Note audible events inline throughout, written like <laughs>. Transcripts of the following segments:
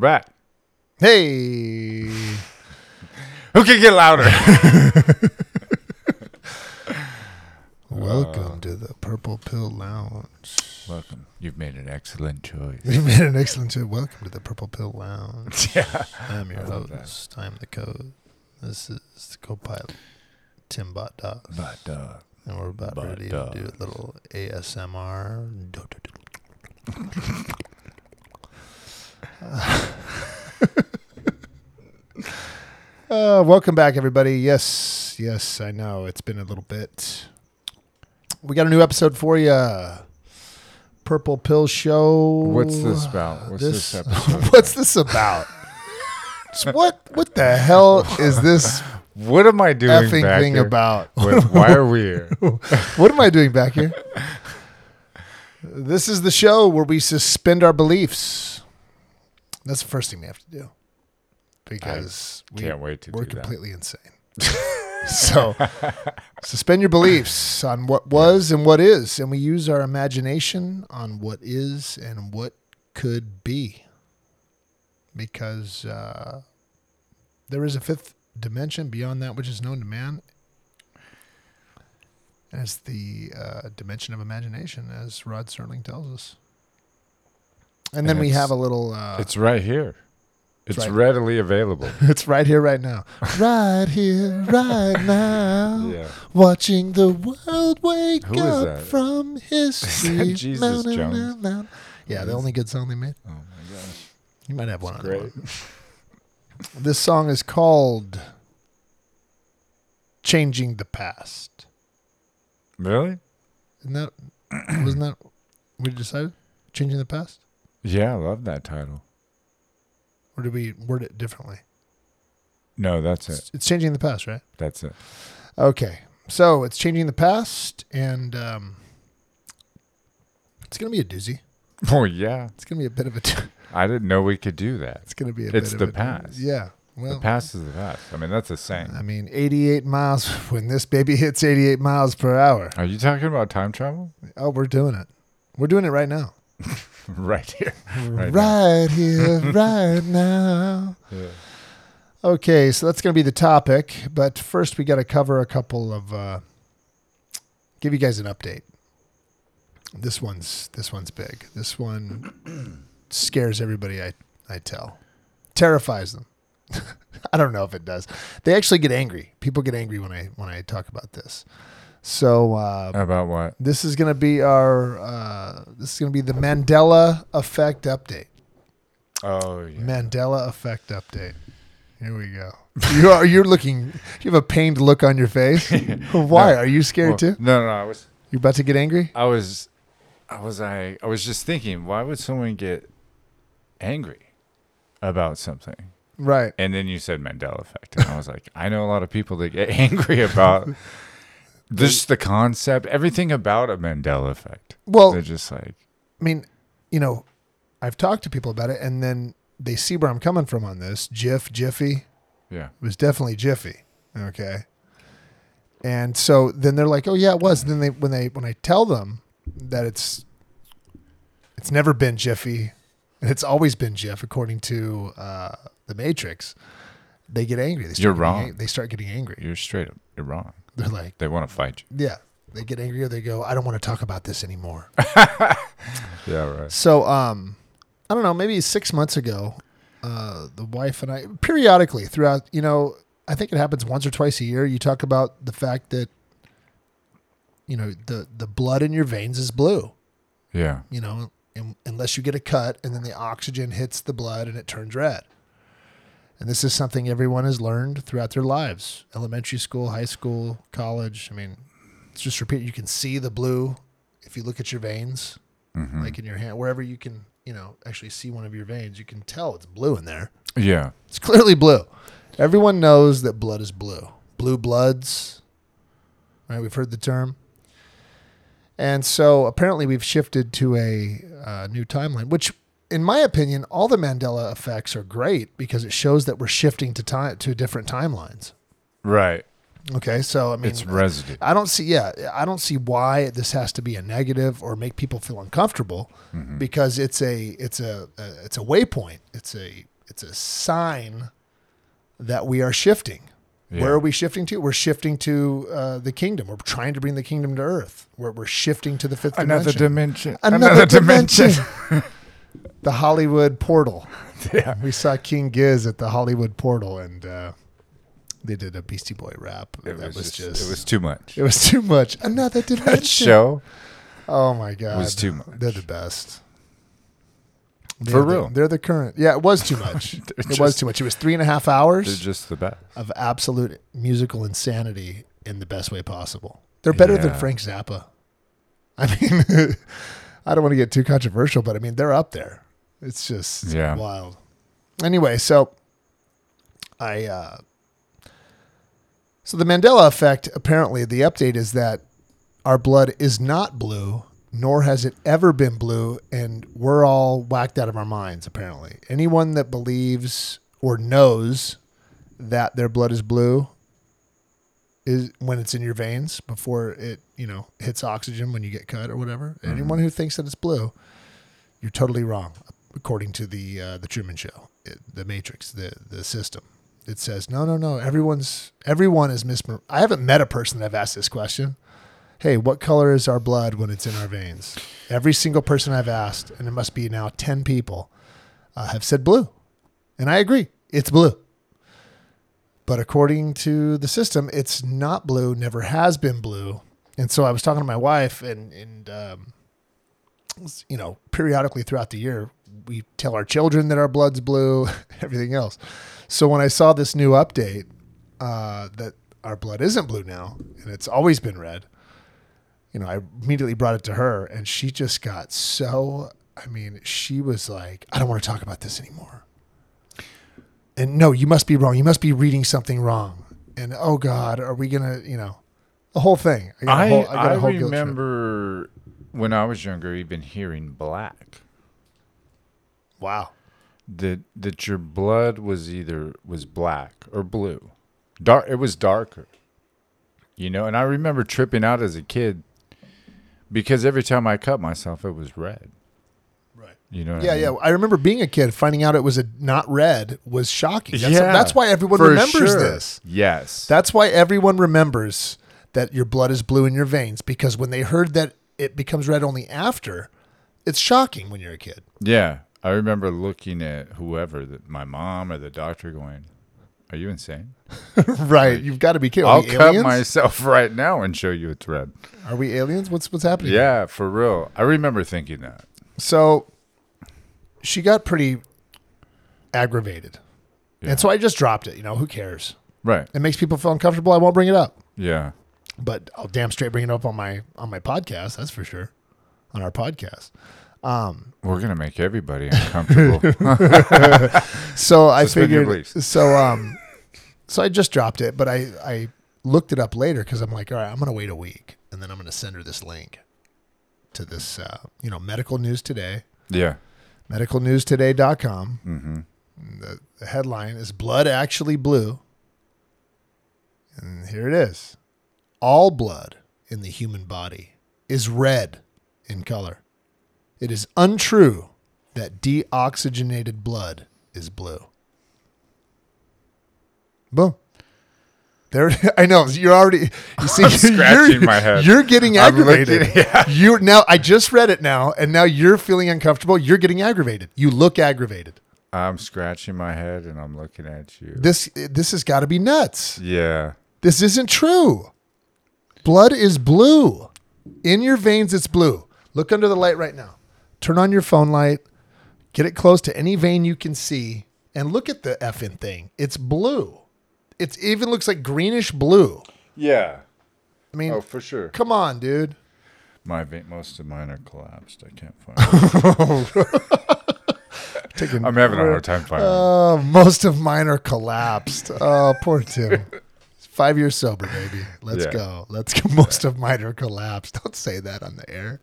Back. Hey, Who can get louder? <laughs> welcome to the Purple Pill Lounge. Welcome. You've made an excellent choice. You made an excellent choice. Welcome to the Purple Pill Lounge. <laughs> yeah. I'm your I love host. I'm the code. This is the co-pilot, Tim Bot Dog, But uh, and we're about Bot ready to do a little ASMR. <laughs> Uh, welcome back, everybody. Yes, yes, I know it's been a little bit. We got a new episode for you. Purple Pill Show. what's this about? What's this, episode? <laughs> what's this about? <laughs> What what the hell is this What am I doing effing back thing here? about? What- why are we here? what am I doing back here? This is the show where we suspend our beliefs. That's the first thing we have to do because we, Can't wait to we're do that. completely insane. <laughs> so suspend your beliefs on what was and what is, and we use our imagination on what is and what could be. Because uh, there is a fifth dimension beyond that which is known to man. And it's the uh, dimension of imagination, as Rod Serling tells us. And then And we have a little. Uh, It's right here. It's right. readily available. <laughs> It's right here, right now. <laughs> right here, right now. Yeah. Watching the world wake Who is up that? from <laughs> history. Jesus Mountain, Jones? mountain. Yeah, the only good song they made. Oh my gosh. You might have one other Great. one. This song is called "Changing the Past." Really? Isn't that wasn't that we decided? Changing the past, Yeah, I love that title. or did we word it differently? No, that's it. It's, changing the past, right? That's it. Okay, so it's changing the past, and um, it's gonna be a doozy. <laughs> Oh yeah. It's gonna be a bit of a. T- I didn't know we could do that. it's gonna be a. It's bit the of a, past. Yeah. Well, the past is the past. I mean, that's a saying. I mean, 88 miles <laughs> when this baby hits 88 miles per hour. Are you talking about time travel? Oh, we're doing it. We're doing it right now. <laughs> right here. Right, now. here, <laughs> right now. Yeah. Okay, so that's going to be the topic. But first, we got to cover a couple of. Uh, give you guys an update. This one's this one's big. This one <clears throat> scares everybody. I I tell, terrifies them. <laughs> I don't know if it does. They actually get angry. People get angry when I when I talk about this. So uh, About what? this is going to be our uh, this is going to be the Mandela effect update. Oh yeah. Mandela effect update. Here we go. You are you're looking. You have a pained look on your face. <laughs> Why No. are you scared Well, too? No, no, I was, You about to get angry? I was, I was, I, I was just thinking, why would someone get angry about something? Right. And then you said Mandela effect, and I was like, I know a lot of people that get <laughs> angry about just the concept, everything about a Mandela effect. Well, They're just like, I mean, you know, I've talked to people about it, and then they see where I'm coming from on this. Jif, Jiffy yeah, it was definitely Jiffy. Okay. And so then they're like, "Oh yeah, it was." And then they when they when I tell them that it's it's never been Jiffy, it's always been Jif according to uh, the Matrix, they get angry. They start You're wrong. ang- they start getting angry. you're straight up, you're wrong. They're like, They want to fight you. "Yeah." They get angry or they go, "I don't want to talk about this anymore." <laughs> Yeah, right. so, um, I don't know. Maybe six months ago, uh, the wife and I periodically throughout. You know, I think it happens once or twice a year. You talk about the fact that you know the the blood in your veins is blue. Yeah. You know, un- unless you get a cut and then the oxygen hits the blood and it turns red. And this is something everyone has learned throughout their lives elementary school, high school, college. I mean, it's just repeat. You can see the blue if you look at your veins, Mm-hmm. like in your hand, wherever you can, you know, actually see one of your veins, you can tell it's blue in there. Yeah. It's clearly blue. Everyone knows that blood is blue. Blue bloods, right? We've heard the term. And so apparently we've shifted to a uh, new timeline, which, in my opinion, all the Mandela effects are great because it shows that we're shifting to time to different timelines. Right. Okay, so I mean, it's residue. I don't see, yeah, I don't see why this has to be a negative or make people feel uncomfortable, Mm-hmm. because it's a, it's a, a, it's a waypoint. It's a, it's a sign that we are shifting. Yeah. Where are we shifting to? We're shifting to uh, the kingdom. We're trying to bring the kingdom to earth. We're, we're shifting to the fifth Another dimension. dimension. Another, dimension. <laughs> the Hollywood portal. yeah. <laughs> <laughs> We saw King Giz at the Hollywood portal, and uh, they did a Beastie Boy rap. It that was, just, it was too much. it was too much. <laughs> Another dimension. That show Oh my god, it was too much. They're the best. For They're the- real. they're the current. Yeah, it was too much. it They're was too much. It was three and a half hours. they're just the best. of absolute musical insanity in the best way possible. They're better than Frank Zappa. I mean, I don't want to get too controversial, but I mean they're up there. It's just Yeah. wild. Anyway, so I uh so the Mandela effect apparently the update is that our blood is not blue, nor has it ever been blue, and we're all whacked out of our minds apparently. Anyone that believes or knows that their blood is blue is when it's in your veins before it, you know, hits oxygen when you get cut or whatever. Anyone who thinks that it's blue, you're totally wrong according to the uh, the Truman Show, it, the Matrix, the the system. It says no, no, no. Everyone's everyone is mismer. I haven't met a person that I've asked this question. Hey, what color is our blood when it's in our veins? Every single person I've asked, and it must be now ten people, uh, have said blue, and I agree, it's blue. But according to the system, it's not blue. Never has been blue. And so I was talking to my wife, and and um, you know, periodically throughout the year, we tell our children that our blood's blue, <laughs> everything else. So when I saw this new update uh, that our blood isn't blue now, and it's always been red, you know, I immediately brought it to her, and she just got so. I mean, she was like, "I don't want to talk about this anymore." And no, you must be wrong. You must be reading something wrong. And oh God, are we gonna, you know, the whole thing? I, whole- got I, a whole remember when I was younger even hearing black. Wow. that that your blood was either was black or blue. Dark it was darker. You know, and I remember tripping out as a kid because every time I cut myself it was red. Right. You know what Yeah, I mean? yeah. I remember being a kid, finding out it was a not red was shocking. That's, Yeah, that's why everyone remembers sure. this. Yes. That's why everyone remembers that your blood is blue in your veins because when they heard that it becomes red only after, it's shocking when you're a kid. yeah. I remember looking at whoever, that my mom or the doctor going, Are you insane? <laughs> right. You've got to be kidding. I'll cut aliens? myself <laughs> right now and show you it's red. Are we aliens? What's what's happening? Yeah, for real. I remember thinking that. So she got pretty aggravated. Yeah. And so I just dropped it. You know, who cares? Right. It makes people feel uncomfortable. I won't bring it up. Yeah. but I'll damn straight bring it up on my on my podcast. That's for sure. On our podcast. Um, We're gonna make everybody uncomfortable. <laughs> so I Suspend your figured. beliefs. So um, so I just dropped it, but I I looked it up later because I'm like, all right, I'm gonna wait a week and then I'm gonna send her this link to this uh, you know medical news today yeah. medicalnewstoday.com. Mm-hmm. The, the headline is blood actually blue, and here it is: all blood in the human body is red in color. It is untrue that deoxygenated blood is blue. Boom. There, <laughs> I know you're already. You see, I'm <laughs> you're, scratching my head. You're getting aggravated. looking- <laughs> yeah. You're now. I just read it now, and now you're feeling uncomfortable. You're getting aggravated. You look aggravated. I'm scratching my head and I'm looking at you. This this has got to be nuts. yeah. This isn't true. Blood is blue. In your veins, it's blue. Look under the light right now. Turn on your phone light. Get it close to any vein you can see, and look at the effing thing. It's blue. It even looks like greenish blue. Yeah. I mean, Oh, for sure. come on, dude. My vein, most of mine are collapsed. I can't find. <laughs> Taking, I'm having a hard time finding. them. Oh, uh, most of mine are collapsed. Oh, poor Tim. <laughs> Five years sober, baby. Let's Yeah. go. Let's go. <laughs> Most of mine are collapsed. Don't say that on the air.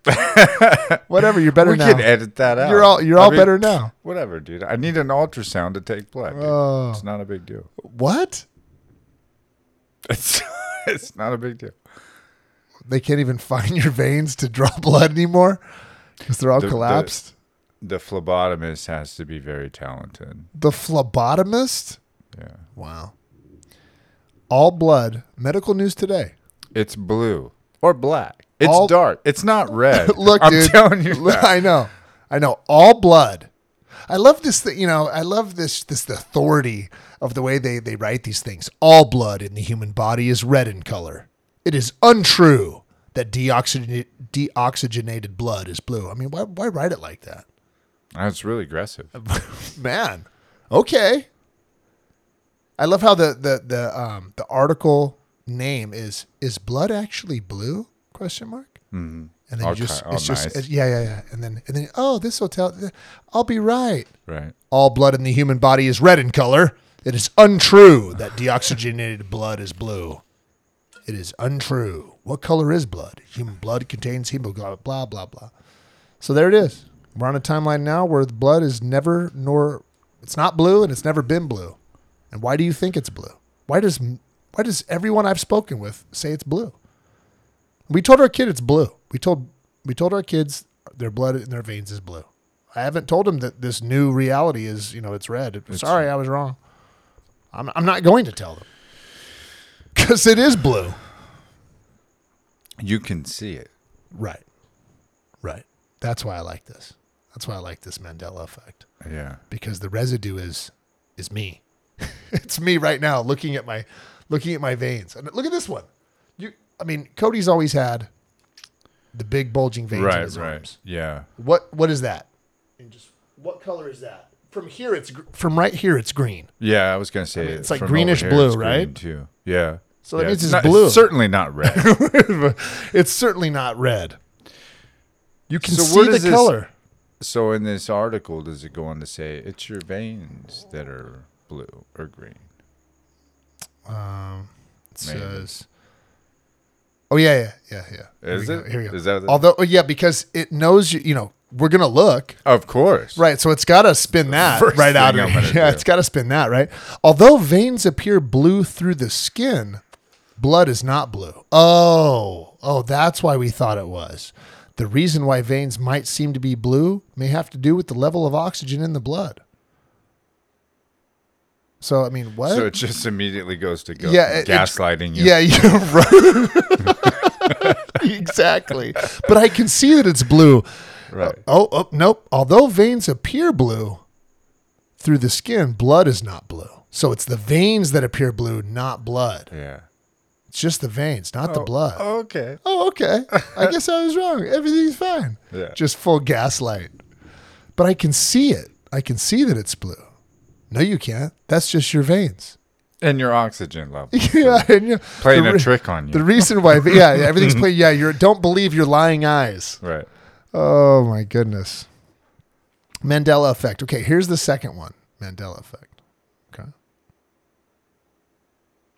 <laughs> Whatever. You're better we now. We can edit that out. You're all. You're I all mean, better now. Whatever, dude. I need an ultrasound to take blood. Oh. It's not a big deal. What? <laughs> It's it's not a big deal. They can't even find your veins to draw blood anymore because they're all The- the- collapsed. The phlebotomist has to be very talented. The phlebotomist. Yeah. Wow. All blood. Medical news today. It's blue or black. It's All- dark. It's not <laughs> red. Look, I'm dude. telling you. Look, that. I know. I know. All blood. I love this. Thing, you know, I love this. This authority of the way they they write these things. All blood in the human body is red in color. It is untrue that deoxygenated deoxygenated blood is blue. I mean, why why write it like that? That's really aggressive. <laughs> Man, okay. I love how the the the um the article name is is blood actually blue? Question mark. Mm-hmm. And then you just oh, it's just it- yeah yeah yeah and then and then oh this hotel I'll be right. Right. All blood in the human body is red in color. It is untrue that deoxygenated <laughs> blood is blue. It is untrue. What color is blood? Human blood contains hemoglobin. Blah blah blah. So there it is. We're on a timeline now where the blood is never nor it's not blue and it's never been blue. And why do you think it's blue? Why does why does everyone I've spoken with say it's blue? We told our kid it's blue. We told we told our kids their blood in their veins is blue. I haven't told them that this new reality is, you know, it's red. Sorry, I was wrong. I'm I'm not going to tell them because it is blue. You can see it. Right, right. That's why I like this. That's why I like this Mandela effect Yeah. because the residue is is me. <laughs> it's me right now looking at my looking at my veins. And look at this one. You I mean, Cody's always had the big bulging veins in Right. his Right. arms. Yeah. What what is that? And just what color is that? From here it's from right here it's green. Yeah. I was gonna say mean, it's like greenish here, blue, it's green, right? Too. Yeah. So that Yeah, means it's not- blue. certainly not red. <laughs> <laughs> it's certainly not red. You can So see the this- color. so in this article, does it go on to say it's your veins that are blue or green? Um, it Maybe. says. Oh yeah, yeah, yeah, yeah. Is we it? Go. Here we go. Is that Although, oh, yeah, because it knows you. You know, we're gonna look Of course. right, so it's got to spin that right out of it. <laughs> Yeah, do. it's got to spin that right. Although veins appear blue through the skin, blood is not blue. Oh, oh, that's why we thought it was. The reason why veins might seem to be blue may have to do with the level of oxygen in the blood. So I mean, what? So it just immediately goes to go Yeah, it- gaslighting you. Yeah, you're <laughs> right. <laughs> exactly. But I can see that it's blue. Right. Uh, oh, oh, nope. Although veins appear blue through the skin, blood is not blue. So it's the veins that appear blue, not blood. Yeah. It's just the veins, not the Oh, blood. Oh, Okay. Oh, okay. I <laughs> guess I was wrong. Everything's fine. Yeah. Just full gaslight. But I can see it. I can see that it's blue. No, you can't. That's just your veins. And your oxygen level. <laughs> yeah, and you, Playing the a trick on you. The reason why, <laughs> yeah, everything's playing. Yeah, you're don't believe your lying eyes. right. Oh my goodness. Mandela effect. Okay, here's the second one. Mandela effect. Okay.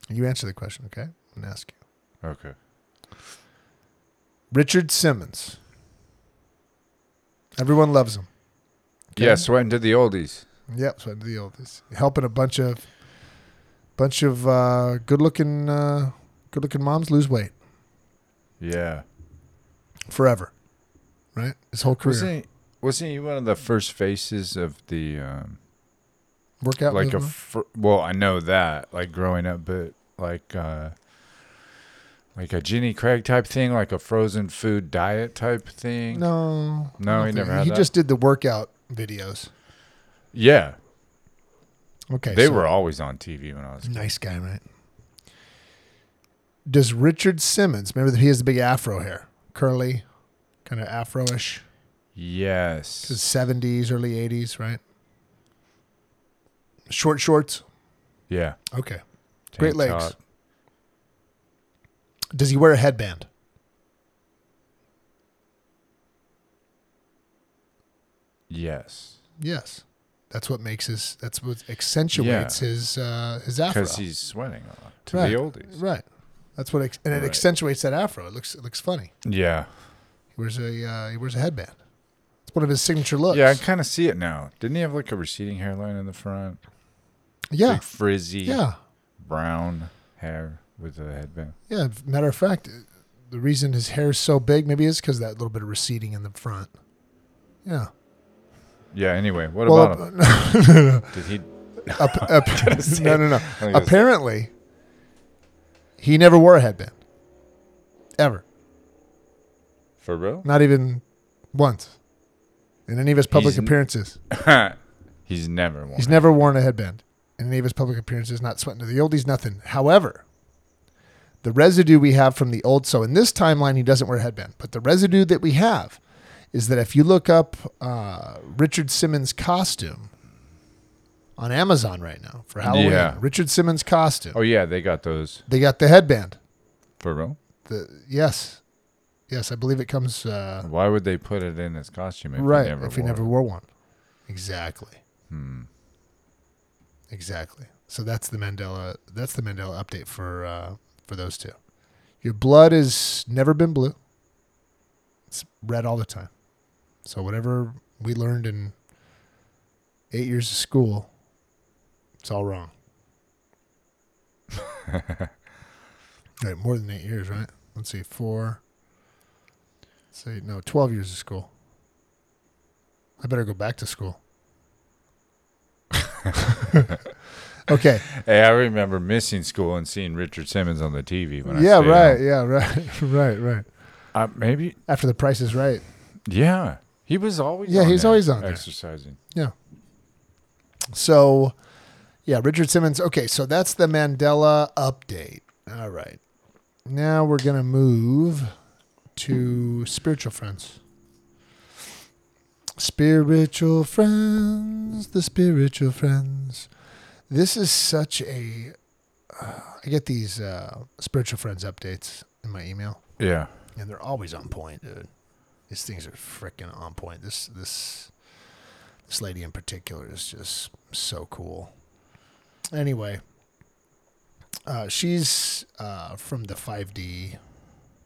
You answer the question. Okay, I'm gonna ask you. Okay. Richard Simmons. Everyone loves him. Okay. Yeah, sweating to the oldies. Yep. So the oldies helping a bunch of bunch of uh, good looking uh, good looking moms lose weight Yeah. forever. Right. His whole career. Wasn't he, wasn't he one of the first faces of the um, Workout like a fr- well, I know that like growing up, but like uh like a Jenny Craig type thing, like a frozen food diet type thing. no. No, he never had He that? just did the workout videos. Yeah, Okay, They so- were always on TV when I was. Nice guy, right? Does Richard Simmons remember that he has the big afro hair, curly, kind of afro-ish, Yes. his seventies, early eighties, right? Short shorts. Yeah. Okay. Tank Great legs. top. Does he wear a headband? Yes. Yes. That's what makes his. That's what accentuates his uh, his afro. Because he's sweating a lot to right. the oldies. Right. That's what, ex- and it Right. accentuates that afro. It looks it looks funny. Yeah. He wears a uh, he wears a headband. It's one of his signature looks. Yeah, I kind of see it now. Didn't he have like a receding hairline in the front? yeah, Big frizzy yeah, brown hair with a headband. yeah. Matter of fact, the reason his hair is so big maybe is because that little bit of receding in the front. Yeah. Yeah, anyway, what well, about him? <laughs> uh, Did he ap- <laughs> ap- no, no, no. I was say- Apparently, he never wore a headband. Ever. for real? Not even once. In any of his public He's n- appearances. <laughs> he's never worn. He's never worn a headband in any of his public appearances, not sweating to the oldies, nothing. However, the residue we have from the old, so in this timeline, he doesn't wear a headband, but the residue that we have is that if you look up uh, Richard Simmons' costume on Amazon right now for Halloween, Yeah. Richard Simmons' costume, Oh yeah, they got those they got the headband. for real. The Yes. Yes, I believe it comes uh, Why would they put it in his costume if right he never if he wore never it? wore one. Exactly. Hmm. Exactly. So that's the Mandela. That's the Mandela update for uh, for those two. Your blood has never been blue. It's red all the time. So whatever we learned in eight years of school, it's all wrong. <laughs> right, more than eight years, right? Let's see, four. Let's see, no, twelve years of school. I better go back to school. <laughs> okay. Hey, I remember missing school and seeing Richard Simmons on the TV when I yeah, stayed right. home. Yeah, <laughs> right. right, right. Uh, maybe. After the price is right. Yeah, he was always. Yeah, on he's always on there. exercising. Yeah. So, yeah, Richard Simmons. Okay, so that's the Mandela update. All right. Now we're going to move to spiritual friends. Spiritual friends, the spiritual friends. This is such a. Uh, I get these uh, spiritual friends updates in my email. Yeah. and they're always on point, dude. These things are freaking on point. This this this lady in particular is just so cool. Anyway, uh, she's uh, from the 5D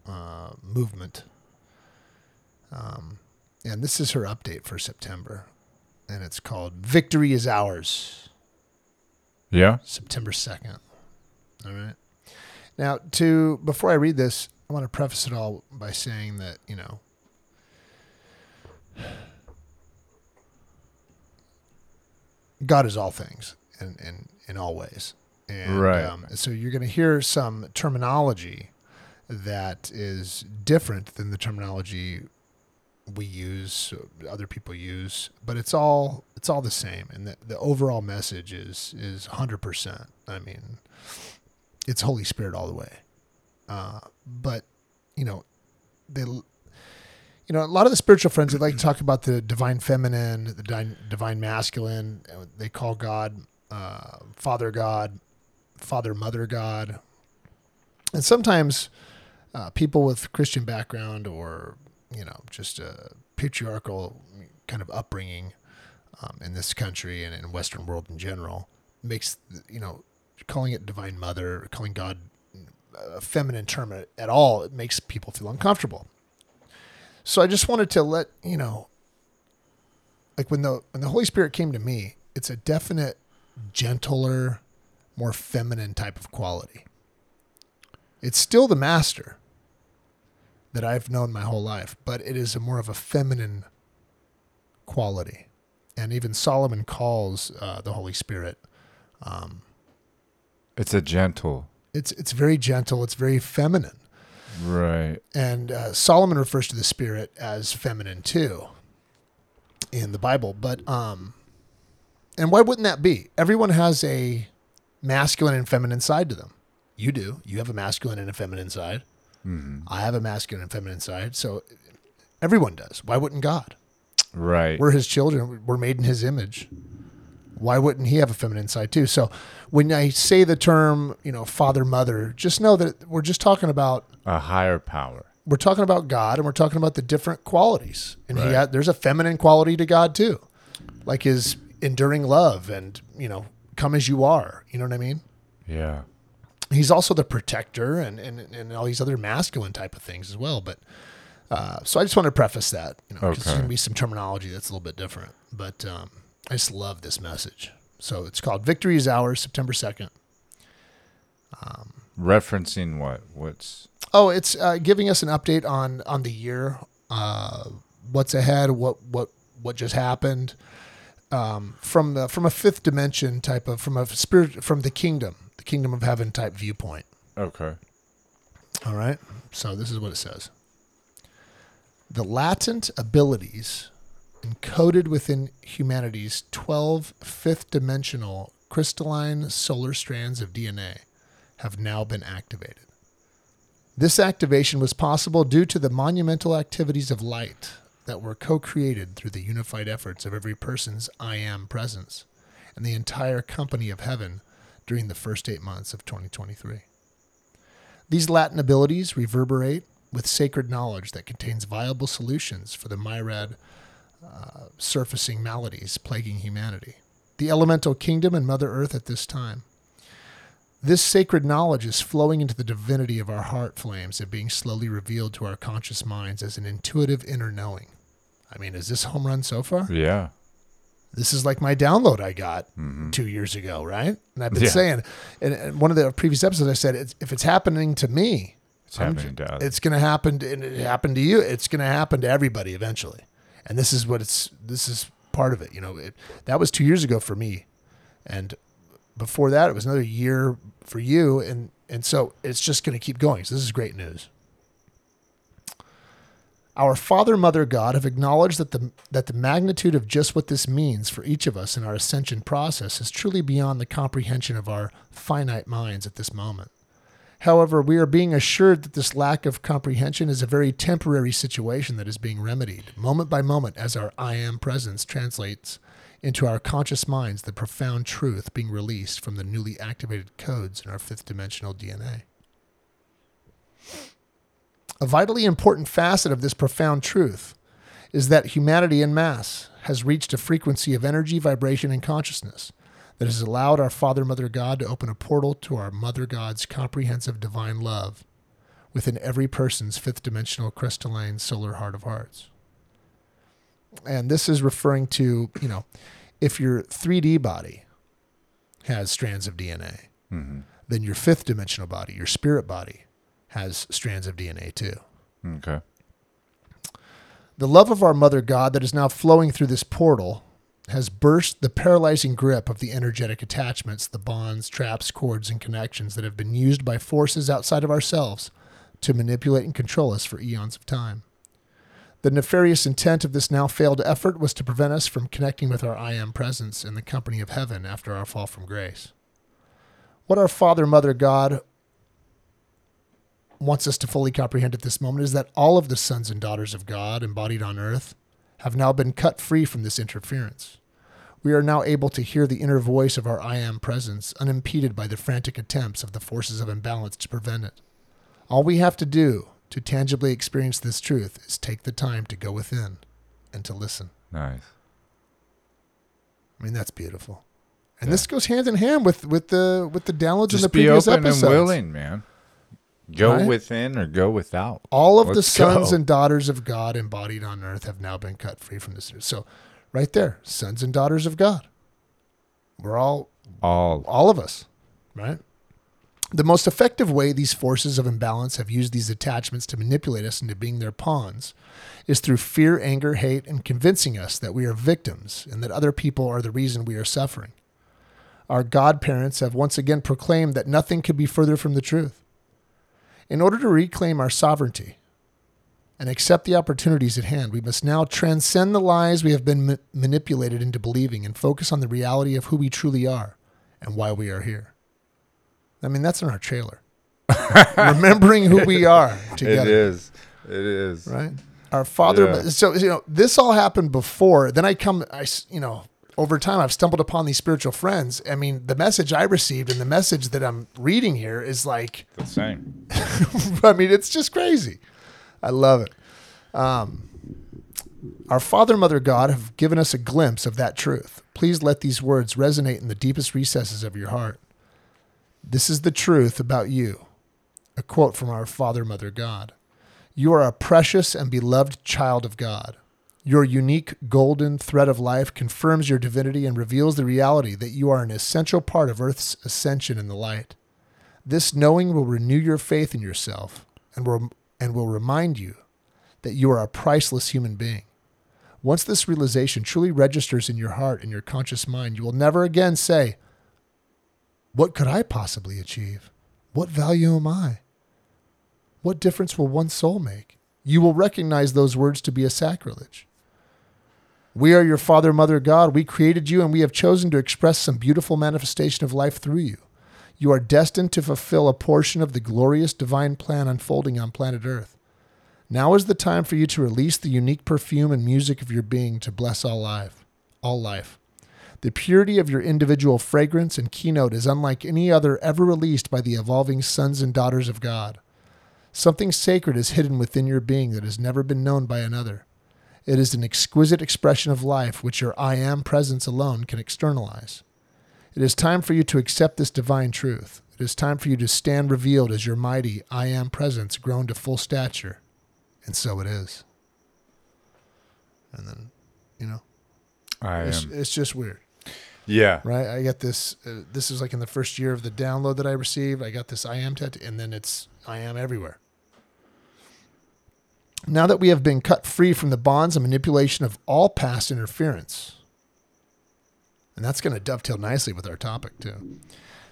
uh, movement, um, and this is her update for September, and it's called "Victory Is Ours." Yeah. September 2nd. All right. Now, to before I read this, I want to preface it all by saying that, you know, God is all things and in, in all ways. And, Right. Um, so you're going to hear some terminology that is different than the terminology we use, other people use, but it's all it's all the same, and the, the overall message is is hundred percent. I mean, it's Holy Spirit all the way. Uh, but you know, they, you know, a lot of the spiritual friends they like to talk about the divine feminine, the divine, divine masculine. Uh, They call God uh, Father God, Father Mother God, and sometimes uh, people with Christian background or you know just a patriarchal kind of upbringing um, in this country and in Western world in general makes you know calling it divine mother, calling God a feminine term at all, it makes people feel uncomfortable. So I just wanted to let you know, like when the when the Holy Spirit came to me, it's a definite gentler, more feminine type of quality. It's still the master that I've known my whole life, but it is a more of a feminine quality. And even Solomon calls uh, the Holy Spirit. Um, It's a gentle. it's it's very gentle. It's very feminine. Right. And uh, Solomon refers to the Spirit as feminine too in the Bible. But um, And why wouldn't that be? Everyone has a masculine and feminine side to them. You do. You have a masculine and a feminine side. I have a masculine and feminine side. So everyone does. Why wouldn't God? Right. We're his children. We're made in his image. Why wouldn't he have a feminine side too? So when I say the term, you know, father, mother, just know that we're just talking about a higher power. we're talking about God and we're talking about the different qualities. And he had, there's a feminine quality to God too, like his enduring love and, you know, come as you are. You know what I mean? Yeah. He's also the protector and, and, and all these other masculine type of things as well. But uh, so I just want to preface that, you know, 'cause there's Okay. going to be some terminology that's a little bit different. But um, I just love this message. So it's called Victory is Ours, September 2nd. Um, Referencing what? What's Oh, it's uh, giving us an update on on the year, uh, what's ahead, what what what just happened, um, from the, from a fifth dimension type of from a spirit from the kingdom, the kingdom of heaven type viewpoint. okay? All right. So this is what it says. The latent abilities encoded within humanity's 12 fifth dimensional crystalline solar strands of DNA have now been activated. This activation was possible due to the monumental activities of light that were co created through the unified efforts of every person's I am presence and the entire company of heaven during the first eight months of 2023. These Latin abilities reverberate with sacred knowledge that contains viable solutions for the myriad uh, surfacing maladies plaguing humanity, the elemental kingdom and Mother Earth at this time. This sacred knowledge is flowing into the divinity of our heart flames and being slowly revealed to our conscious minds as an intuitive inner knowing. I mean, is this home run so far? Yeah. this is like my download I got two years ago, right? And I've been Yeah. saying, and one of the previous episodes, I said, it's, if it's happening to me, It's happening to others. it's going to happen, to, and it happened to you. It's going to happen to everybody eventually. And this is what it's. This is part of it. You know, it, that was two years ago for me, and before that, it was another year for you, and and so it's just going to keep going. So this is great news. Our Father, Mother, God have acknowledged that the that the magnitude of just what this means for each of us in our ascension process is truly beyond the comprehension of our finite minds at this moment. However, we are being assured that this lack of comprehension is a very temporary situation that is being remedied moment by moment as our I am presence translates into our conscious minds the profound truth being released from the newly activated codes in our fifth dimensional DNA. A vitally important facet of this profound truth is that humanity in mass has reached a frequency of energy, vibration, and consciousness that has allowed our Father, Mother God to open a portal to our Mother God's comprehensive divine love within every person's fifth dimensional crystalline solar heart of hearts. And this is referring to, you know, if your 3D body has strands of DNA, mm-hmm. then your fifth dimensional body, your spirit body, has strands of DNA too. Mm, okay. The love of our Mother God that is now flowing through this portal has burst the paralyzing grip of the energetic attachments, the bonds, traps, cords, and connections that have been used by forces outside of ourselves to manipulate and control us for eons of time. The nefarious intent of this now failed effort was to prevent us from connecting with our I am presence in the company of heaven after our fall from grace. What our Father, Mother, God wants us to fully comprehend at this moment is that all of the sons and daughters of God embodied on earth have now been cut free from this interference. We are now able to hear the inner voice of our I am presence unimpeded by the frantic attempts of the forces of imbalance to prevent it. All we have to do to tangibly experience this truth is take the time to go within and to listen. Nice. I mean, that's beautiful. And this goes hand in hand with, with the with the downloads in the Just be previous open episodes. and willing, man. Go Right? within or go without. All of the sons go. and daughters of God embodied on earth have now been cut free from this. So, right there, sons and daughters of God. We're all, all. all of us, right? The most effective way these forces of imbalance have used these attachments to manipulate us into being their pawns is through fear, anger, hate, and convincing us that we are victims and that other people are the reason we are suffering. Our godparents have once again proclaimed that nothing could be further from the truth. In order to reclaim our sovereignty and accept the opportunities at hand. We must now transcend the lies we have been ma- manipulated into believing and focus on the reality of who we truly are and why we are here. I mean, that's in our trailer. <laughs> Remembering who we are together. It is. It is. Right? Our father. Yeah. So, you know, this all happened before. Then I come, I, you know, over time, I've stumbled upon these spiritual friends. I mean, the message I received and the message that I'm reading here is like, The same. <laughs> I mean, it's just crazy. I love it. Um, our Father, Mother, God have given us a glimpse of that truth. Please let these words resonate in the deepest recesses of your heart. This is the truth about you. A quote from our Father, Mother, God. You are a precious and beloved child of God. Your unique golden thread of life confirms your divinity and reveals the reality that you are an essential part of Earth's ascension in the light. This knowing will renew your faith in yourself and will, and will remind you that you are a priceless human being. Once this realization truly registers in your heart and your conscious mind, you will never again say, What could I possibly achieve? What value am I? What difference will one soul make? You will recognize those words to be a sacrilege. We are your Father, Mother, God. We created you, and we have chosen to express some beautiful manifestation of life through you. You are destined to fulfill a portion of the glorious divine plan unfolding on planet Earth. Now is the time for you to release the unique perfume and music of your being to bless all life. All life. The purity of your individual fragrance and keynote is unlike any other ever released by the evolving sons and daughters of God. Something sacred is hidden within your being that has never been known by another. It is an exquisite expression of life which your I am presence alone can externalize. It is time for you to accept this divine truth. It is time for you to stand revealed as your mighty I am presence grown to full stature. And so it is. And then, you know, I it's, am. it's just weird, Yeah. right? I got this. Uh, this is like in the first year of the download that I received. I got this I am tattoo, and then it's I am everywhere. Now that we have been cut free from the bonds and manipulation of all past interference, and that's going to dovetail nicely with our topic too.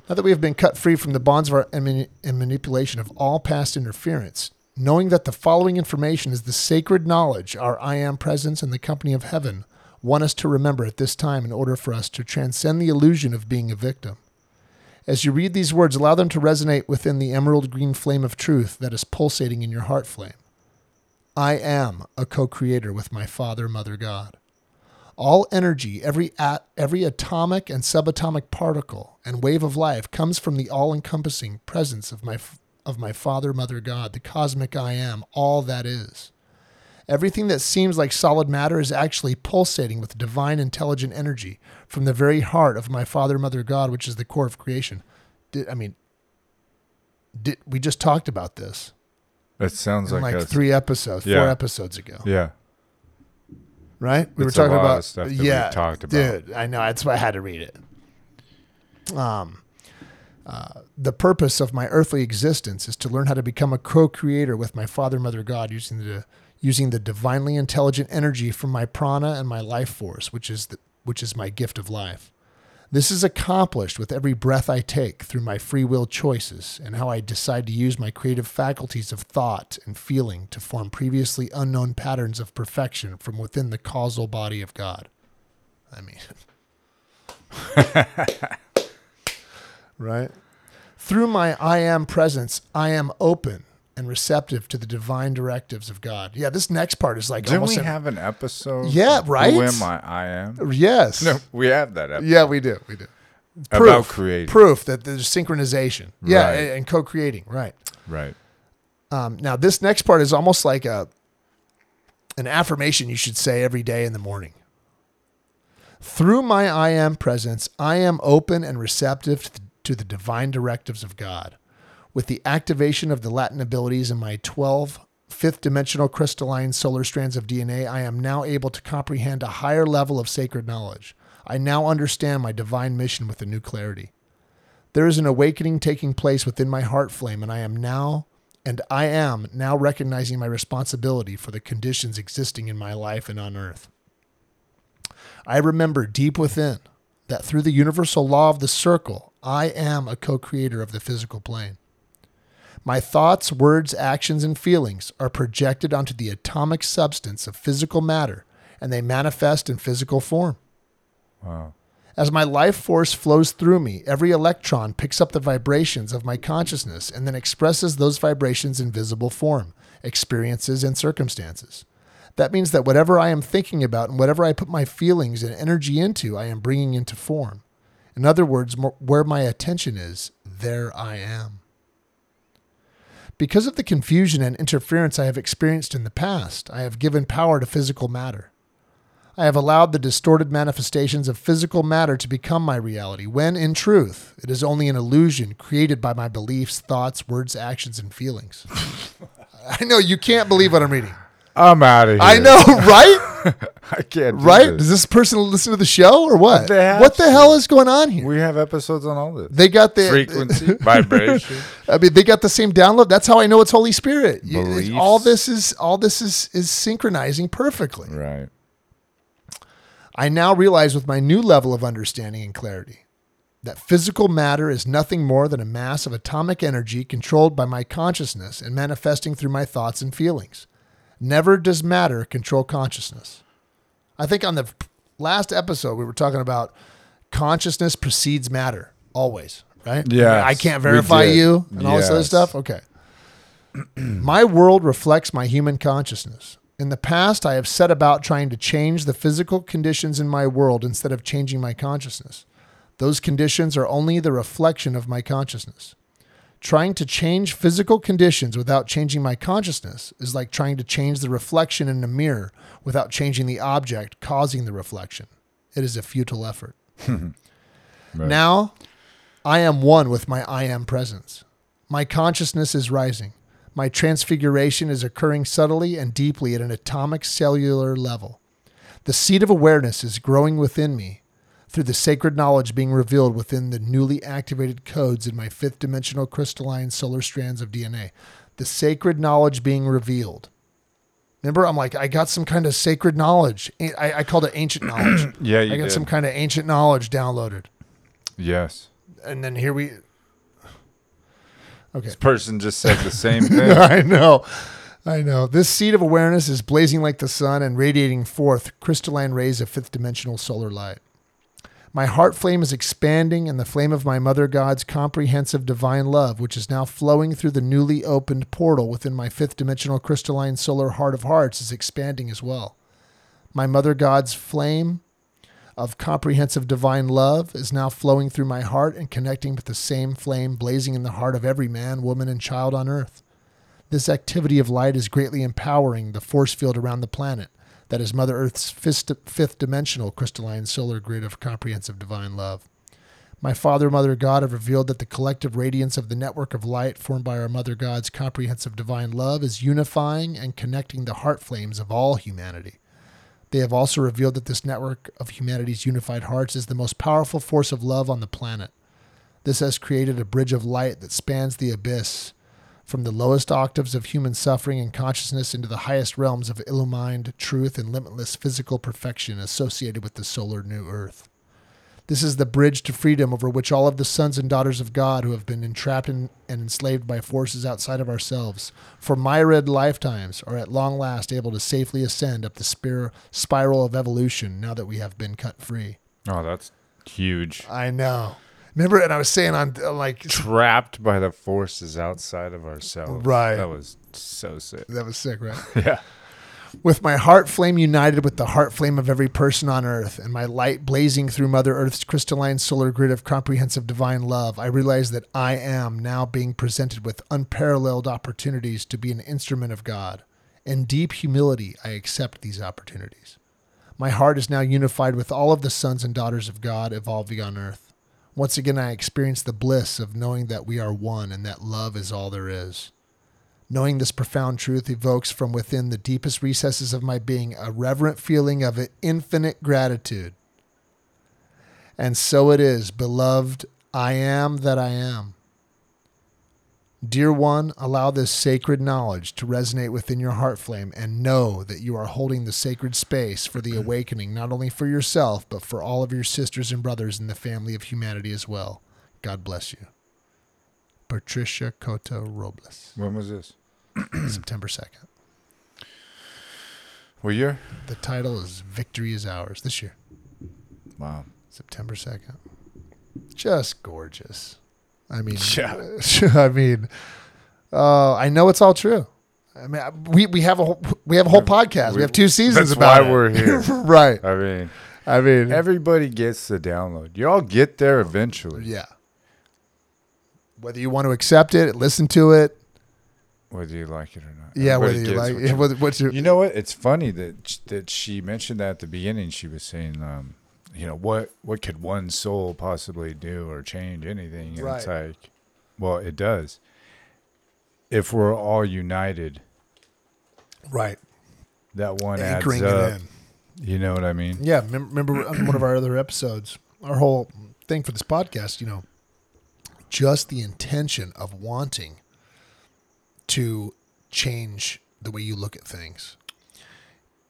Now that we have been cut free from the bonds of our and, manipulation of all past interference, knowing that the following information is the sacred knowledge our I am presence and the company of heaven want us to remember at this time in order for us to transcend the illusion of being a victim. As you read these words, allow them to resonate within the emerald green flame of truth that is pulsating in your heart flame. I am a co creator with my Father, Mother, God. All energy, every, at, every atomic and subatomic particle and wave of life comes from the all encompassing presence of my, of my Father, Mother, God, the cosmic I am, all that is. Everything that seems like solid matter is actually pulsating with divine intelligent energy from the very heart of my Father, Mother, God, which is the core of creation. Did, I mean, did, we just talked about this That sounds like, like a, three episodes, four episodes ago, Yeah. right? We It's were talking about stuff yeah, talked about. Dude, I know that's why I had to read it. Um, uh, the purpose of my earthly existence is to learn how to become a co-creator with my Father, Mother, God, using the using the divinely intelligent energy from my prana and my life force, which is the, which is my gift of life. This is accomplished with every breath I take through my free will choices and how I decide to use my creative faculties of thought and feeling to form previously unknown patterns of perfection from within the causal body of God. I mean, <laughs> right? Through my I am presence, I am open and receptive to the divine directives of God. Yeah, this next part is like Didn't almost we an- have an episode? Yeah, right? Who am I? I am. yes. <laughs> No, we have that episode. Yeah, we do. We do. About creating. Proof that there's synchronization. Yeah, Right. and, and co-creating. Right. Right. Um, now, this next part is almost like a an affirmation you should say every day in the morning. Through my I am presence, I am open and receptive to the, to the divine directives of God. With the activation of the Latin abilities in my 12 fifth dimensional crystalline solar strands of DNA, I am now able to comprehend a higher level of sacred knowledge. I now understand my divine mission with a new clarity. There is an awakening taking place within my heart flame, and I am now, and I am now recognizing my responsibility for the conditions existing in my life and on earth. I remember deep within that through the universal law of the circle, I am a co creator of the physical plane. My thoughts, words, actions, and feelings are projected onto the atomic substance of physical matter, and they manifest in physical form. Wow. As my life force flows through me, every electron picks up the vibrations of my consciousness and then expresses those vibrations in visible form, experiences, and circumstances. That means that whatever I am thinking about and whatever I put my feelings and energy into, I am bringing into form. In other words, mo- where my attention is, there I am. Because of the confusion and interference I have experienced in the past, I have given power to physical matter. I have allowed the distorted manifestations of physical matter to become my reality, when in truth, it is only an illusion created by my beliefs, thoughts, words, actions, and feelings. <laughs> I know you can't believe what I'm reading. I'm out of here. I know, <laughs> right? <laughs> I can't. do right? this. Does this person listen to the show or what? They have What the to. hell is going on here? We have episodes on all this. They got the Frequency, <laughs> vibration. I mean, they got the same download. That's how I know it's Holy Spirit. Beliefs. all this is all this is is synchronizing perfectly. Right. I now realize with my new level of understanding and clarity that physical matter is nothing more than a mass of atomic energy controlled by my consciousness and manifesting through my thoughts and feelings. Never does matter control consciousness. I think on the last episode we were talking about consciousness precedes matter always, right? Yeah. I can't verify you and all this other stuff. Okay. <clears throat> my world reflects my human consciousness. In the past, I have set about trying to change the physical conditions in my world instead of changing my consciousness. Those conditions are only the reflection of my consciousness. Trying to change physical conditions without changing my consciousness is like trying to change the reflection in a mirror without changing the object causing the reflection. It is a futile effort. <laughs> Now, I am one with my I am presence. My consciousness is rising. My transfiguration is occurring subtly and deeply at an atomic cellular level. The seed of awareness is growing within me through the sacred knowledge being revealed within the newly activated codes in my fifth dimensional crystalline solar strands of DNA. The sacred knowledge being revealed. Remember, I'm like, I got some kind of sacred knowledge. I, I called it ancient <clears throat> knowledge. Yeah, you I got did. some kind of ancient knowledge downloaded. Yes. And then here we. Okay. This person just said the same <laughs> thing. I know. I know. This seed of awareness is blazing like the sun and radiating forth crystalline rays of fifth dimensional solar light. My heart flame is expanding, and the flame of my Mother God's comprehensive divine love, which is now flowing through the newly opened portal within my fifth dimensional crystalline solar heart of hearts, is expanding as well. My Mother God's flame of comprehensive divine love is now flowing through my heart and connecting with the same flame blazing in the heart of every man, woman, and child on earth. This activity of light is greatly empowering the force field around the planet that is Mother Earth's fifth, dimensional crystalline solar grid of comprehensive divine love. My Father, Mother God have revealed that the collective radiance of the network of light formed by our Mother God's comprehensive divine love is unifying and connecting the heart flames of all humanity. They have also revealed that this network of humanity's unified hearts is the most powerful force of love on the planet. This has created a bridge of light that spans the abyss from the lowest octaves of human suffering and consciousness into the highest realms of illumined truth and limitless physical perfection associated with the solar new earth. This is the bridge to freedom over which all of the sons and daughters of God who have been entrapped in, and enslaved by forces outside of ourselves for myriad lifetimes are at long last able to safely ascend up the spir- spiral of evolution now that we have been cut free. Oh, that's huge. I know. Remember, and I was saying on uh, like Trapped by the forces outside of ourselves. Right. That was so sick. that was sick, right? <laughs> Yeah. With my heart flame united with the heart flame of every person on earth, and my light blazing through Mother Earth's crystalline solar grid of comprehensive divine love, I realize that I am now being presented with unparalleled opportunities to be an instrument of God. In deep humility, I accept these opportunities. My heart is now unified with all of the sons and daughters of God evolving on earth. Once again, I experience the bliss of knowing that we are one and that love is all there is. Knowing this profound truth evokes from within the deepest recesses of my being a reverent feeling of infinite gratitude. And so it is, beloved, I am that I am. Dear one, allow this sacred knowledge to resonate within your heart flame and know that you are holding the sacred space for the awakening, not only for yourself, but for all of your sisters and brothers in the family of humanity as well. God bless you. Patricia Cota Robles, When was this? <clears throat> September 2nd. What year? The title is Victory is Ours this year, Wow. September 2nd. Just gorgeous. I mean, <laughs> Yeah. <laughs> I mean, uh, I know it's all true. I mean, we, we have a whole, we have a whole podcast. We, have two seasons that's about why it. we're here. <laughs> right. I mean, I mean, everybody gets the download. You all get there eventually, yeah. Whether you want to accept it, listen to it, whether you like it or not. yeah. Everybody Whether you like, what you- whether, what you, You know what? It's funny that that she mentioned that at the beginning. She was saying, um, you know, what what could one soul possibly do or change anything? And it's like, well, it does. If we're all united, right, that one anchoring adds it up. in. You know what I mean? Yeah, mem- remember on one of our other episodes, our whole thing for this podcast, you know, just the intention of wanting to change the way you look at things,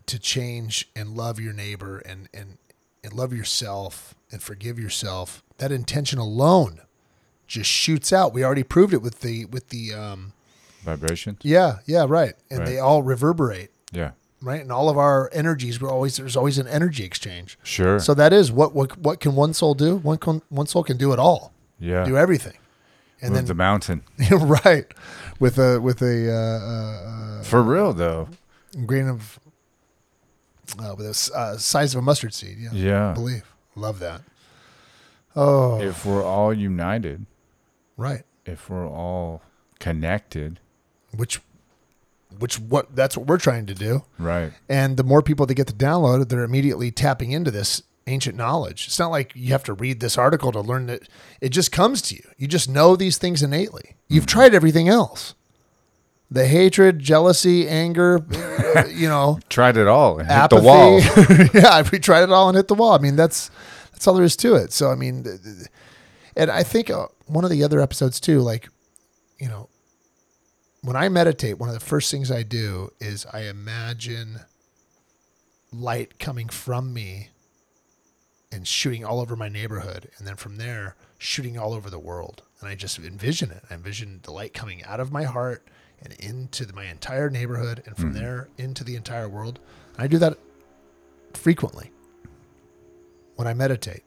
to change and love your neighbor and and and love yourself and forgive yourself. That intention alone just shoots out. We already proved it with the with the um Vibrations. yeah, yeah, right. And Right. they all reverberate, Yeah, right? And all of our energies we're always there's always an energy exchange. sure. So that is what what what can one soul do? One can, one soul can do it all, yeah, do everything, and Move the mountain then <laughs> right with a with a uh, uh, for real though. uh, grain of uh, with a s- uh, size of a mustard seed. Yeah, Yeah. believe love that. Oh, If we're all united, right. if we're all connected, Which which what that's what we're trying to do. right? And the more people that get the download, they're immediately tapping into this ancient knowledge. It's not like you have to read this article to learn that. It just comes to you. You just know these things innately. You've tried everything else. The hatred, jealousy, anger, <laughs> you know, Tried it all and hit apathy. the wall. <laughs> yeah, we tried it all and hit the wall. I mean, that's that's all there is to it. So I mean, and I think uh, one of the other episodes too, like, you know, when I meditate, one of the first things I do is I imagine light coming from me and shooting all over my neighborhood, and then from there shooting all over the world. And I just envision it. I envision the light coming out of my heart and into the, my entire neighborhood, and from there into the entire world. And I do that frequently when I meditate,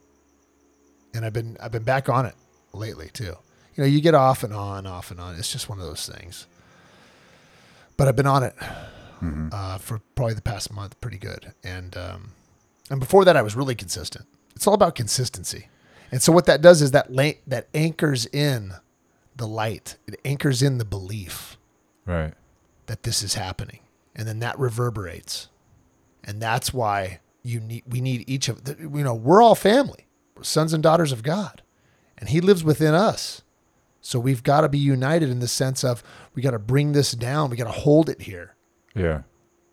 and I've been I've been back on it lately too. You know, you get off and on, off and on. It's just one of those things. But I've been on it uh, for probably the past month, pretty good. And um, and before that, I was really consistent. It's all about consistency. And so what that does is that la- that anchors in the light. It anchors in the belief right. that this is happening, and then that reverberates, and that's why you need we need each of the, you know we're all family, we're sons and daughters of God, and He lives within us. So we've got to be united in the sense of we got to bring this down, we got to hold it here, Yeah.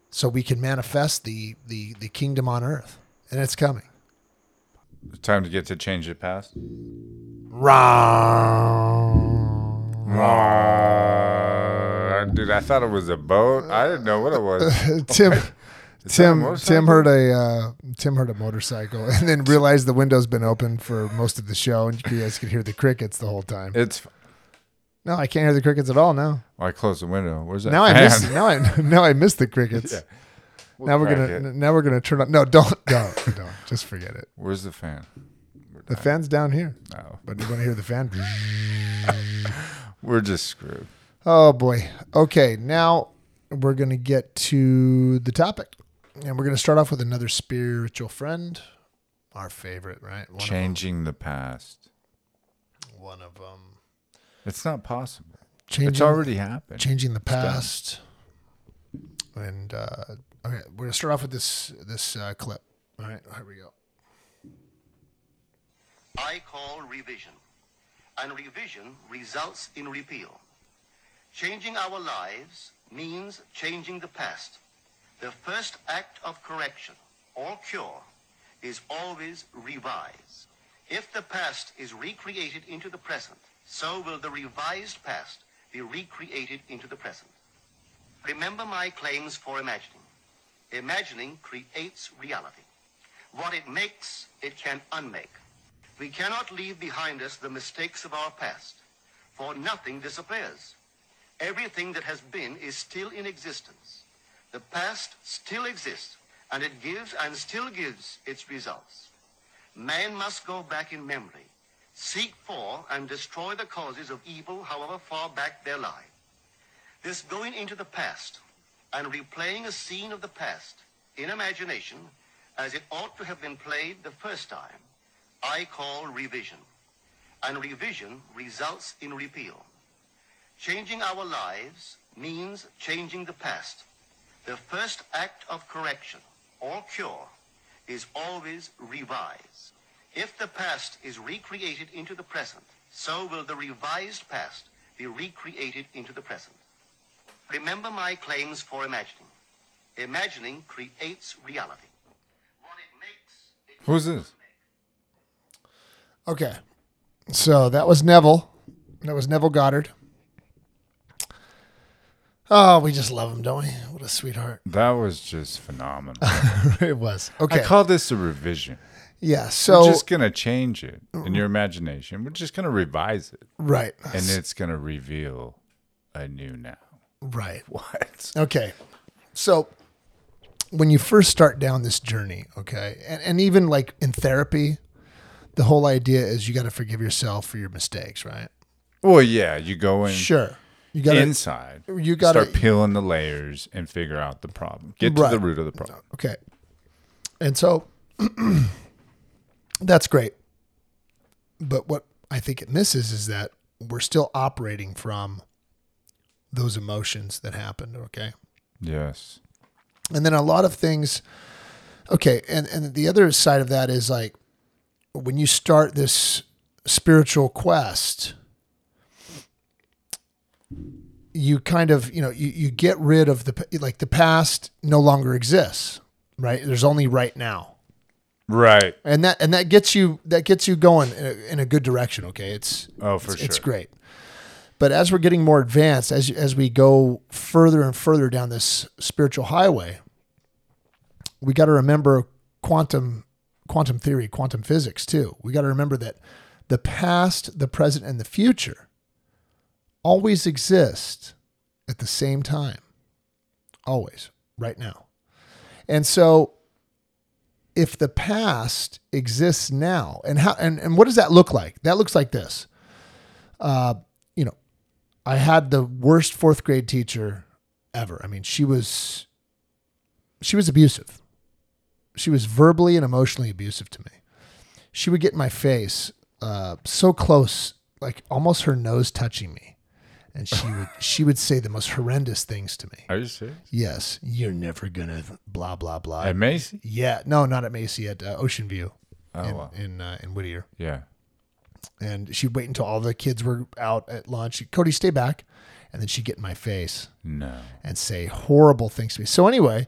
so we can manifest the the the kingdom on earth, and it's coming. It's time to get to change the past. Ah, dude, I thought it was a boat. I didn't know what it was. <laughs> Tim. that Tim? Tim heard a uh, Tim heard a motorcycle and then realized the window's been open for most of the show and you guys could hear the crickets the whole time. It's. No, I can't hear the crickets at all now. Well, I closed the window. Where's that? Now I fan? miss now I <laughs> now I miss the crickets. <laughs> Yeah. We'll now we're gonna it. now we're gonna turn on. No, don't don't don't. Just forget it. Where's the fan? The fan's down here, No, but you want to hear the fan? We're just screwed. Oh boy. Okay, now we're gonna get to the topic, and we're gonna start off with another spiritual friend, our favorite, right? One Changing the past. One of them. It's not possible. Changing, It's already happened. changing the past. And uh, okay, we're gonna start off with this this uh, clip. All right, here we go. I call revision. And revision results in repeal. Changing our lives means changing the past. The first act of correction or cure is always revise. If the past is recreated into the present, so will the revised past be recreated into the present. Remember my claims for imagining. Imagining creates reality. What it makes, it can unmake. We cannot leave behind us the mistakes of our past. for nothing disappears. Everything that has been is still in existence. The past still exists, and it gives and still gives its results. Man must go back in memory, seek for and destroy the causes of evil however far back they lie. This going into the past and replaying a scene of the past in imagination as it ought to have been played the first time, I call revision. And revision results in repeal. Changing our lives means changing the past. The first act of correction or cure is always revise. If the past is recreated into the present, so will the revised past be recreated into the present. Remember my claims for imagining. Imagining creates reality. Who's this? Okay. So that was Neville. That was Neville Goddard. Oh, we just love him, don't we? What a sweetheart. That was just phenomenal. <laughs> it was. Okay. I call this a revision. yeah. So we're just gonna change it in your imagination. We're just gonna revise it, right. and it's gonna reveal a new now. Right. What? Okay. So when you first start down this journey, okay, and, and even like in therapy, the whole idea is you got to forgive yourself for your mistakes, right? Well, yeah, you go in Sure. You got to, inside. you gotta- start peeling the layers and figure out the problem. Get to the root of the problem. okay. And so <clears throat> that's great. But what I think it misses is that we're still operating from those emotions that happened, okay? Yes. And then a lot of things. Okay, and and the other side of that is like when you start this spiritual quest, you kind of you know you, you get rid of the like the past no longer exists, right? There's only right now, Right. and that and that gets you that gets you going in a, in a good direction. Okay, it's Oh, for it's, it's great. But as we're getting more advanced, as as we go further and further down this spiritual highway, we got to remember quantum quantum theory, quantum physics too. We got to remember that the past, the present, and the future always exist at the same time. Always, right now. And so if the past exists now, and how and, and what does that look like? That looks like this. Uh, you know, I had the worst fourth grade teacher ever. I mean, she was she was abusive. She was verbally and emotionally abusive to me. She would get in my face, uh, so close, like almost her nose touching me, and she would <laughs> she would say the most horrendous things to me. Are you serious? Yes, you're never gonna blah blah blah. At Macy? yeah, no, not at Macy, at uh, Ocean View Oh, in wow. in, uh, in Whittier Yeah. and she'd wait until all the kids were out at lunch. Cody, stay back. And then she'd get in my face No. and say horrible things to me. So anyway,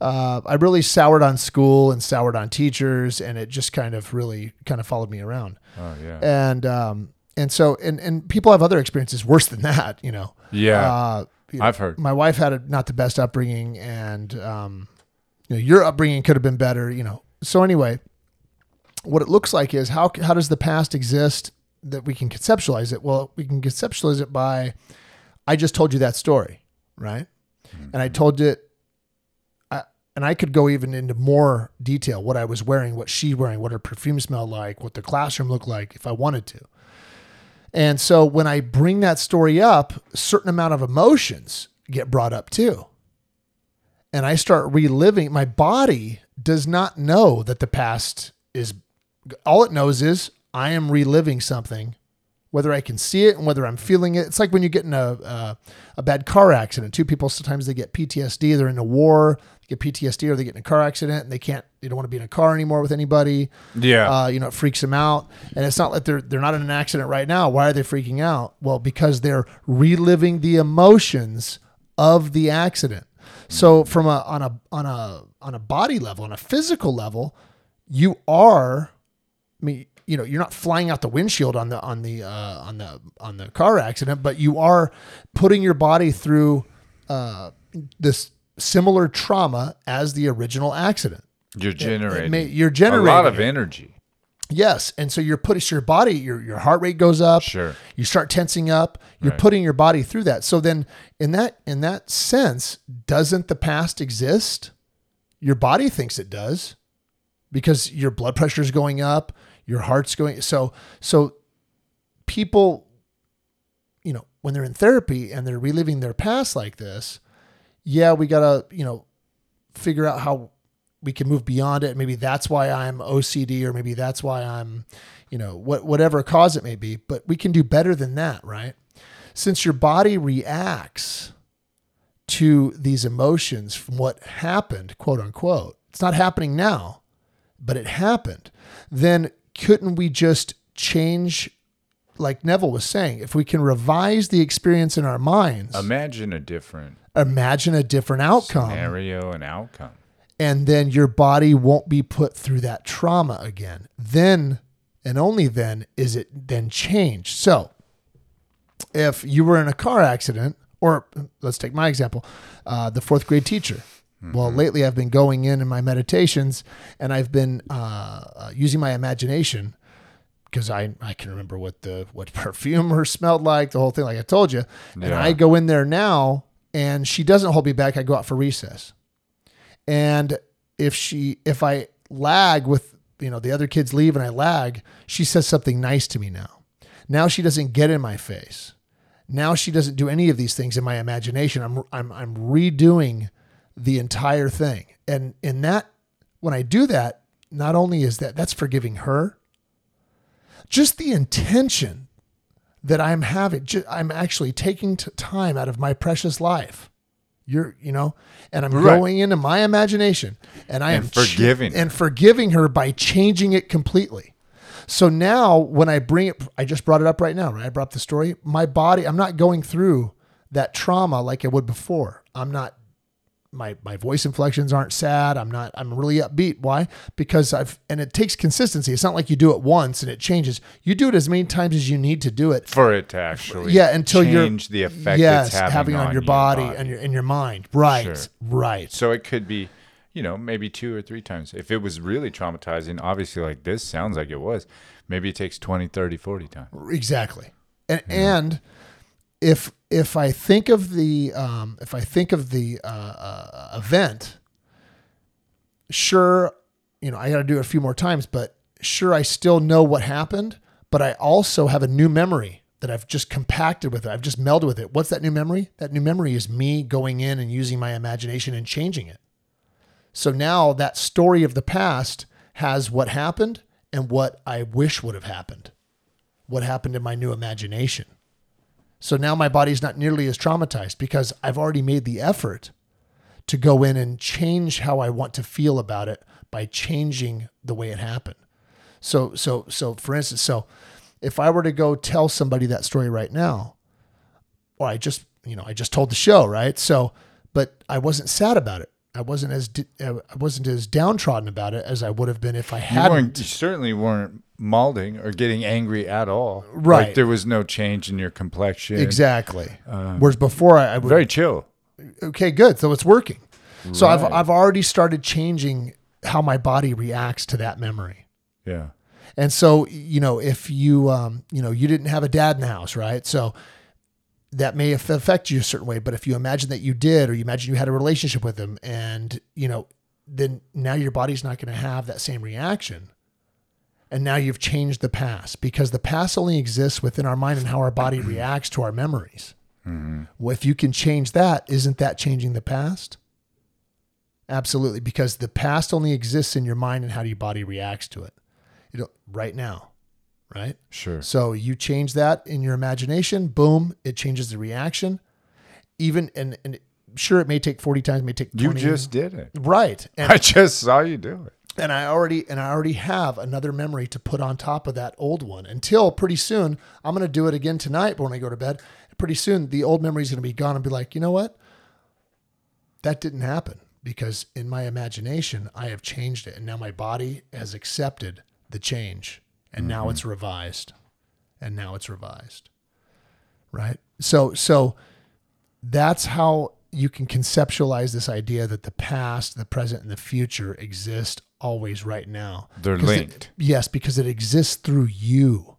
uh, I really soured on school and soured on teachers, and it just kind of really kind of followed me around. Oh, yeah. And um, and so and and people have other experiences worse than that, you know. Yeah. Uh, you know, I've heard. my wife had a, not the best upbringing, and um, you know, your upbringing could have been better, you know. So anyway, what it looks like is how how does the past exist that we can conceptualize it? Well, we can conceptualize it by I just told you that story, right? And I told it, and I could go even into more detail what I was wearing, what she wearing, what her perfume smelled like, what the classroom looked like, if I wanted to. And so when I bring that story up, a certain amount of emotions get brought up too. And I start reliving, my body does not know that the past is all it knows is I am reliving something, whether I can see it and whether I'm feeling it. It's like when you get in a, a, a bad car accident. Two people, sometimes they get PTSD, they're in a war, they get PTSD, or they get in a car accident and they can't, they don't want to be in a car anymore with anybody Yeah. uh, you know, it freaks them out. And it's not like they're they're not in an accident right now. Why are they freaking out? Well, because they're reliving the emotions of the accident. So from a on a on a on a body level, on a physical level, you are I mean, you know, you're not flying out the windshield on the on the uh, on the on the car accident, but you are putting your body through uh, this similar trauma as the original accident. You're generating. may- you're a lot of energy. Yes, and so you're putting so your body, your your heart rate goes up. Sure. You start tensing up. You're Right. putting your body through that. So then, in that in that sense, doesn't the past exist? Your body thinks it does, because your blood pressure is going up, your heart's going. So so people, you know, when they're in therapy and they're reliving their past like this, yeah, we gotta you know figure out how we can move beyond it. Maybe that's why I'm OCD, or maybe that's why I'm, you know, what whatever cause it may be. But we can do better than that, right? Since your body reacts to these emotions from what happened, quote unquote, it's not happening now, but it happened. Then couldn't we just change? Like Neville was saying, if we can revise the experience in our minds, Imagine a different imagine a different outcome scenario and outcome. and then your body won't be put through that trauma again. Then and only then is it then changed. So, if you were in a car accident, or let's take my example, uh, the fourth grade teacher. Well, lately I've been going in in my meditations and I've been uh, uh, using my imagination because I, I can remember what the what <laughs> perfume smelled like, the whole thing, like I told you. And I go in there now, and she doesn't hold me back. I go out for recess, and if she if I lag with you know the other kids leave and I lag, she says something nice to me now. Now she doesn't get in my face. Now she doesn't do any of these things in my imagination. I'm I'm I'm redoing the entire thing. And in that when I do that, not only is that that's forgiving her, just the intention that I'm having, I'm actually taking t- time out of my precious life. You're, you know, and I'm Right. going into my imagination and I And am forgiving her. and forgiving her by changing it completely. So now when I bring it, I just brought it up right now, right? I brought up the story. My body, I'm not going through that trauma like I would before. I'm not my my voice inflections aren't sad. I'm not I'm really upbeat. Why? Because I've and it takes consistency. It's not like you do it once and it changes. You do it as many times as you need to do it. For it to actually Yeah, until you're change the effect yes, it's having, having on, your body, and your and your mind. Right. Sure. Right. So it could be, you know, maybe two or three times. If it was really traumatizing, obviously like this sounds like it was, maybe it takes 20, 30, 40 times. Exactly. And and if if I think of the um, if I think of the uh, uh, event, sure, you know I got to do it a few more times, but sure I still know what happened, but I also have a new memory that I've just compacted with it. I've just melded with it. What's that new memory? That new memory is me going in and using my imagination and changing it. So now that story of the past has what happened and what I wish would have happened what happened in my new imagination. So now my body's not nearly as traumatized because I've already made the effort to go in and change how I want to feel about it by changing the way it happened. So so so for instance, so if I were to go tell somebody that story right now, or I just you know I just told the show right, so but I wasn't sad about it. I wasn't as uh, I wasn't as downtrodden about it as I would have been if I hadn't. weren't, you certainly weren't malding or getting angry at all. Right. Like there was no change in your complexion. Exactly. Whereas before I, I would Very chill. okay, good. So it's working. So I've I've already started changing how my body reacts to that memory. Yeah. And so, you know, if you um, you know, you didn't have a dad in the house, right? So that may affect you a certain way, but if you imagine that you did or you imagine you had a relationship with him and, you know, then now your body's not going to have that same reaction. And now you've changed the past because the past only exists within our mind and how our body <clears throat> reacts to our memories. Mm-hmm. Well, if you can change that, isn't that changing the past? Absolutely, because the past only exists in your mind and how your body reacts to it. You know, right now, right? Sure. So you change that in your imagination, boom, it changes the reaction. Even and and sure, it may take forty times, it may take You just did it. right. And <laughs> I just saw you do it. And I already and I already have another memory to put on top of that old one. Until pretty soon, I'm going to do it again tonight. But when I go to bed, pretty soon the old memory is going to be gone and be like, you know what? That didn't happen because in my imagination I have changed it, and now my body has accepted the change, and now mm-hmm. it's revised, and now it's revised, right? So so that's how you can conceptualize this idea that the past, the present, and the future exist always right now. They're 'Cause it- linked. yes, because it exists through you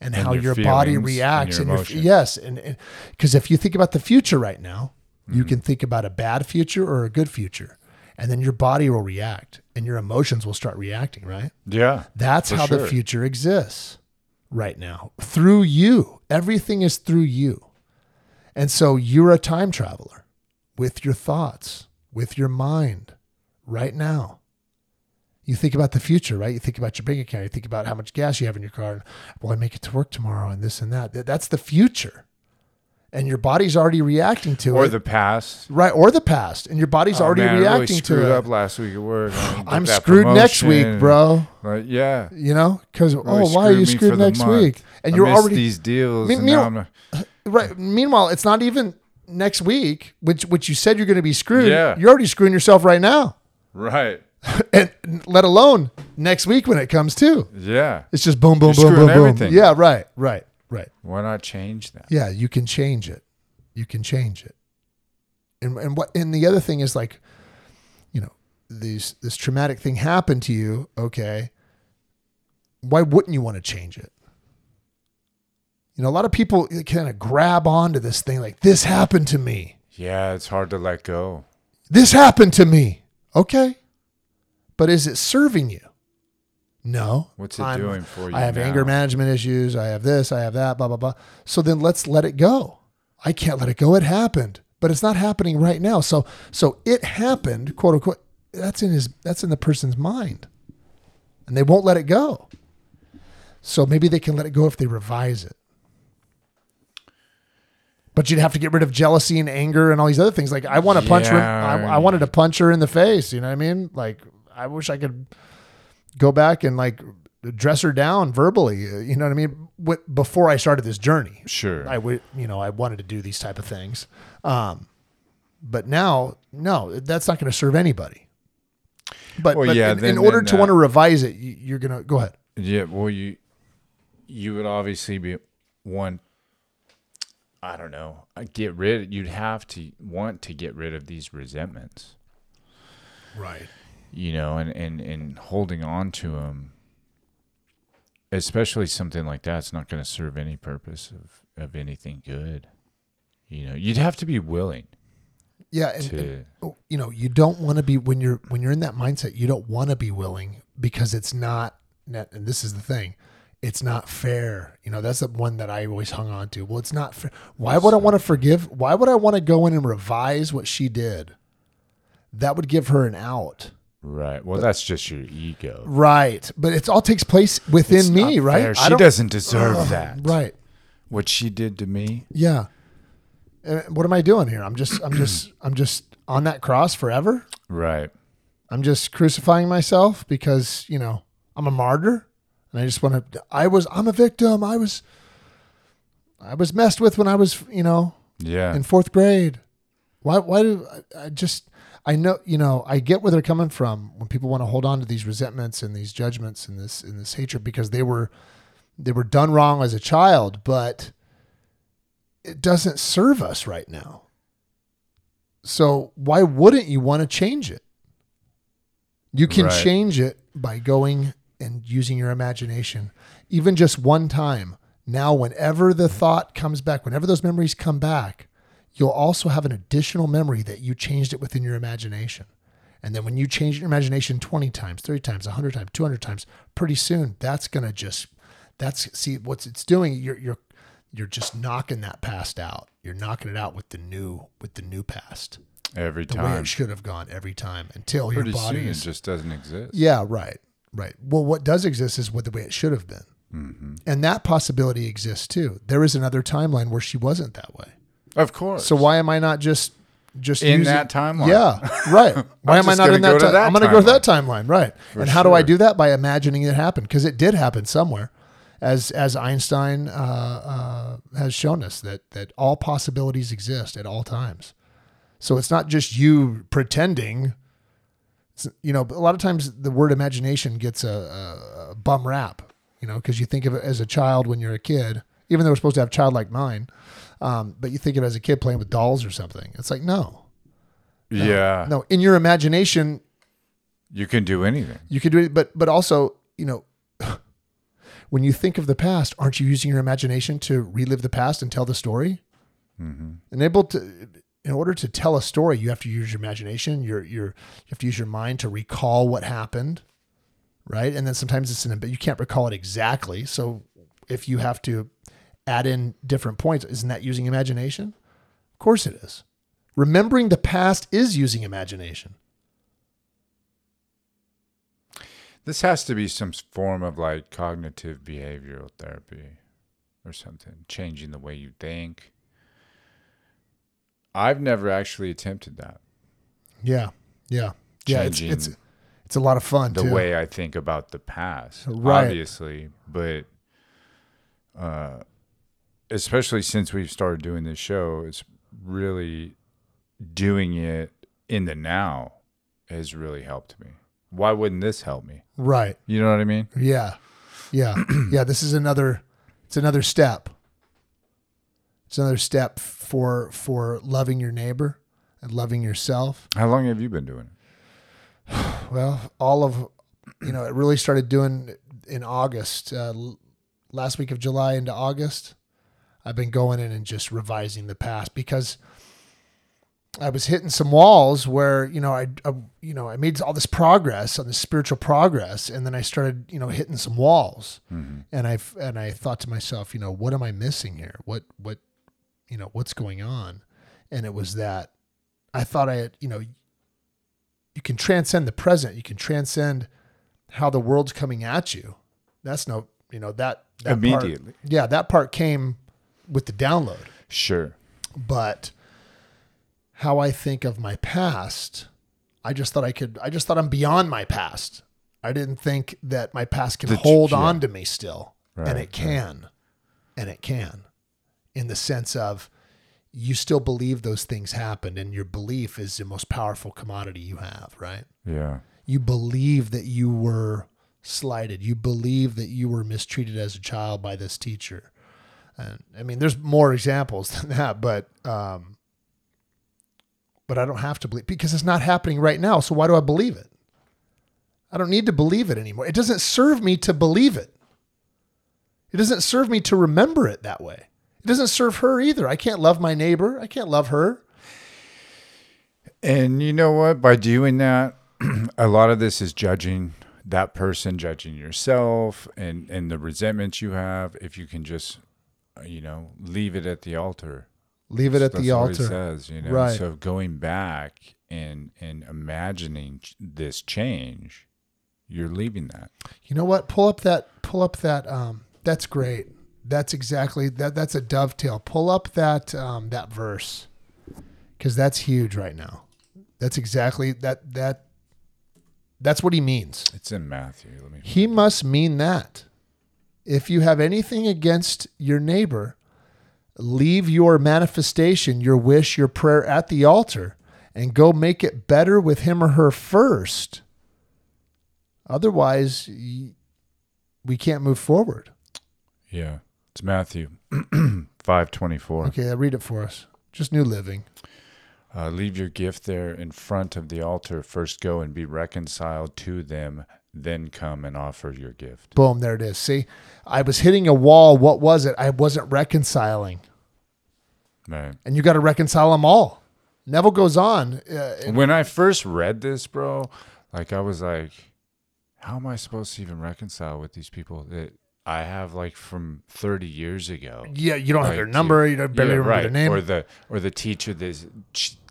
and, And how your your, body feelings and reacts your and your, yes, and because if you think about the future right now, you Mm-hmm. can think about a bad future or a good future, and then your body will react and your emotions will start reacting. Right? Yeah. That's how the future exists right now through you. Everything is through you. And so you're a time traveler with your thoughts, with your mind right now. You think about the future, right? You think about your bank account. You think about how much gas you have in your car. And, Will I make it to work tomorrow? And this and that. That's the future. And your body's already reacting to Or it. Or the past. right. Or the past. And your body's Oh, already man, I really reacting screwed to it. up last week at work. I didn't get I'm screwed next week, bro. Right? yeah. You know, because oh, why are you screwed next week? And I you're already these deals. Me- and me- now I'm not- <laughs> right. Meanwhile, it's not even next week, which which you said you're going to be screwed. Yeah. You're already screwing yourself right now, right. <laughs> and let alone next week when it comes to. Yeah. It's just boom, boom, You're boom, boom, screwing boom. Yeah, right, right, right. Why not change that? Yeah, you can change it. You can change it. And and what and the other thing is like, you know, these this traumatic thing happened to you. Okay, why wouldn't you want to change it? You know, a lot of people kind of grab onto this thing like this happened to me. Yeah, it's hard to let go. This happened to me. Okay, but is it serving you? No. What's it doing for you I have now? anger management issues. I have this. I have that. Blah blah blah. So then let's let it go. I can't let it go. It happened, but it's not happening right now. So so it happened, quote unquote. That's in his. That's in the person's mind, and they won't let it go. So maybe they can let it go if they revise it. But you'd have to get rid of jealousy and anger and all these other things. Like I want to punch her. I, I wanted to punch her in the face. You know what I mean? Like I wish I could go back and like dress her down verbally. uh, You know what I mean? What, before I started this journey, Sure. I would, you know, I wanted to do these type of things. Um, but now, no, that's not going to serve anybody. But, Well, but yeah, in, then- in order then, to uh, want to revise it, you, you're going to go ahead. Yeah, well, you you would obviously be one. I don't know. uh, Get rid. You'd have to want to get rid of these resentments, Right. You know, and and and holding on to them, especially something like that. It's not going to serve any purpose of of anything good. You know, you'd have to be willing Yeah. And, to. and, oh, you know, you don't want to be when you're when you're in that mindset. You don't want to be willing because it's not. net- And this is the thing. It's not fair. You know, that's the one that I always hung on to. Well, it's not fair. Why would I want to forgive? Why would I want to go in and revise what she did? That would give her an out. Right. Well, that's just your ego. Right. But it all takes place within me, right? fair. She doesn't deserve that. Right. What she did to me. Yeah. Uh, What am I doing here? I'm just, I'm just, <clears throat> I'm just on that cross forever. Right. I'm just crucifying myself because, you know, I'm a martyr and I just want to, I was, I'm a victim. I was, I was messed with when I was, you know, Yeah. in fourth grade. Why, why do I, just, I know, you know, I get where they're coming from when people want to hold on to these resentments and these judgments and this, and this hatred because they were, they were done wrong as a child, but it doesn't serve us right now. So why wouldn't you want to change it? You can Right. change it by going and using your imagination, even just one time. Now, whenever the thought comes back, whenever those memories come back, you'll also have an additional memory that you changed it within your imagination. And then when you change your imagination 20 times, 30 times, 100 times, 200 times, pretty soon that's going to just that's see what's it's doing you're you're you're just knocking that past out. You're knocking it out with the new with the new past. Every The way time. it should have gone every time until Pretty your body soon, is it just doesn't exist. yeah, right, right. Well, what does exist is what the way it should have been, Mm-hmm. and that possibility exists too. There is another timeline where she wasn't that way. Of course. So why am I not just just In using- that timeline. Yeah, <laughs> right. Why am I not in that? ti- that I'm going to go to that timeline, right? and how do I do that? By imagining it happened? because it did happen somewhere, as as Einstein uh, uh, has shown us that that all possibilities exist at all times. So it's not just you pretending. You know, a lot of times the word imagination gets a, a, a bum rap. You know, because you think of it as a child when you're a kid, even though we're supposed to have childlike mind. Um, but you think of it as a kid playing with dolls or something. It's like no, yeah. no. In your imagination, You can do anything. You can do it, but but also, you know, <sighs> when you think of the past, aren't you using your imagination to relive the past and tell the story? Mm-hmm. And able to, in order to tell a story, you have to use your imagination. Your your you have to use your mind to recall what happened, right? And then sometimes it's in, but you can't recall it exactly. So if you have to add in different points, isn't that using imagination? Of course it is. Remembering the past is using imagination. This has to be some form of like cognitive behavioral therapy or something, changing the way you think. I've never actually attempted that. Yeah, yeah, yeah. It's it's it's a lot of fun. the too. way I think about the past, Right. obviously, but uh, especially since we've started doing this show, it's really doing it in the now has really helped me. Why wouldn't this help me? Right. You know what I mean? Yeah. Yeah. <clears throat> yeah. This is another. It's another step. It's another step for for loving your neighbor and loving yourself. How long have you been doing it? <sighs> Well, all of you know, it really started doing in August, uh, last week of July into August. I've been going in and just revising the past because I was hitting some walls where you know I, I you know I made all this progress on this spiritual progress, and then I started you know hitting some walls, mm-hmm. and I and I thought to myself, you know, what am I missing here? What what you know what's going on? And it was that I thought I had you know you can transcend the present. You can transcend how the world's coming at you. That's no, you know, that, that part- Immediately. yeah, that part came with the download. Sure. But how I think of my past, I just thought I could, I just thought I'm beyond my past. I didn't think that my past can The hold yeah. on to me still. Right, and it can. And it can. In the sense of you still believe those things happened and your belief is the most powerful commodity you have, right? Yeah. you believe that you were slighted you believe that you were mistreated as a child by this teacher and i mean there's more examples <laughs> than that but um but i don't have to believe because it's not happening right now so why do i believe it? I don't need to believe it anymore. It doesn't serve me to believe it. It doesn't serve me to remember it that way. It doesn't serve her either. I can't love my neighbor. I can't love her. And you know what? By doing that, <clears throat> a lot of this is judging that person, judging yourself, and and the resentments you have. If you can just, you know, leave it at the altar. leave it at the what altar says, you know. Right. So going back and and imagining this change, you're leaving that. You know what? Pull up that. Pull up that. Um, that's great. That's exactly that. That's a dovetail. Pull up that um, that verse, because that's huge right now. That's exactly that. That. That's what he means. It's in Matthew. Let me. He must mean that. If you have anything against your neighbor, leave your manifestation, your wish, your prayer at the altar, and go make it better with him or her first. Otherwise, we can't move forward. Yeah, it's Matthew <clears throat> five twenty four. Okay, read it for us. Just New Living. Uh, leave your gift there in front of the altar. First go and be reconciled to them, then come and offer your gift. Boom, there it is. See, I was hitting a wall. What was it? I wasn't reconciling. Right. And you got to reconcile them all. Neville goes on. Uh, When I first read this, bro, like I was like, how am I supposed to even reconcile with these people that I have like from 30 years ago? yeah, you don't have their number. You don't barely yeah, remember right. their name. Or the or the teacher that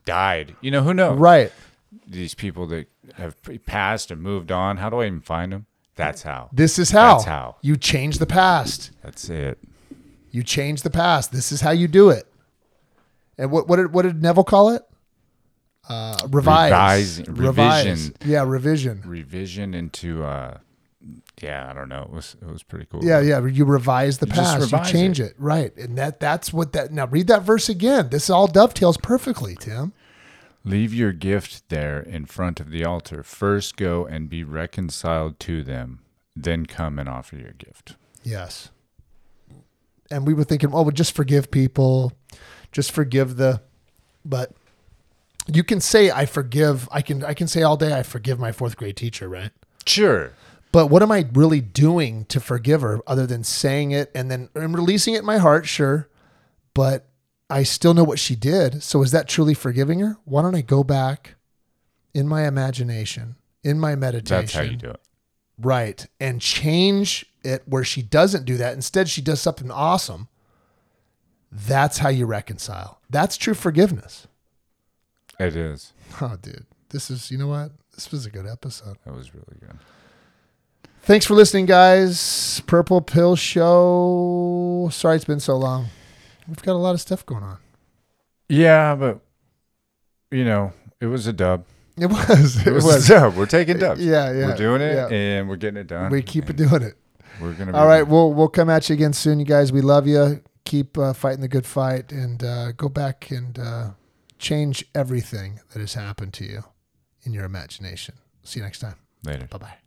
died. You know who knows? right. These people that have passed and moved on. How do I even find them? That's how. This is how. That's how. You change the past. That's it. You change the past. This is how you do it. And what what did what did Neville call it? Uh, revise. Revise. revision. Yeah, revision. Revision into uh, yeah, I don't know. It was it was pretty cool. Yeah, yeah. You revise the You past. revise you change it. it. Right. And that that's what that now read that verse again. This all dovetails perfectly, Tim. Leave your gift there in front of the altar. First go and be reconciled to them, then come and offer your gift. Yes. And we were thinking, oh, well, just forgive people, just forgive the, but you can say I forgive. I can I can say all day I forgive my fourth grade teacher, right? Sure. But what am I really doing to forgive her other than saying it and then I'm releasing it in my heart, sure. But I still know what she did. So is that truly forgiving her? Why don't I go back in my imagination, in my meditation? That's how you do it. Right. And change it where she doesn't do that. Instead, she does something awesome. That's how you reconcile. That's true forgiveness. It is. Oh, dude. This is, you know what? This was a good episode. That was really good. Thanks for listening, guys. Purple Pill Show. Sorry it's been so long. We've got a lot of stuff going on. Yeah, but you know, it was a dub. It was. It It was, was. a dub. We're taking dubs. Yeah, yeah. We're doing it, yeah. and we're getting it done. We keep it doing it. We're gonna. Be All right, we'll we'll come at you again soon, you guys. We love you. Keep uh, fighting the good fight, and uh, go back and uh, change everything that has happened to you in your imagination. See you next time. later. Bye bye.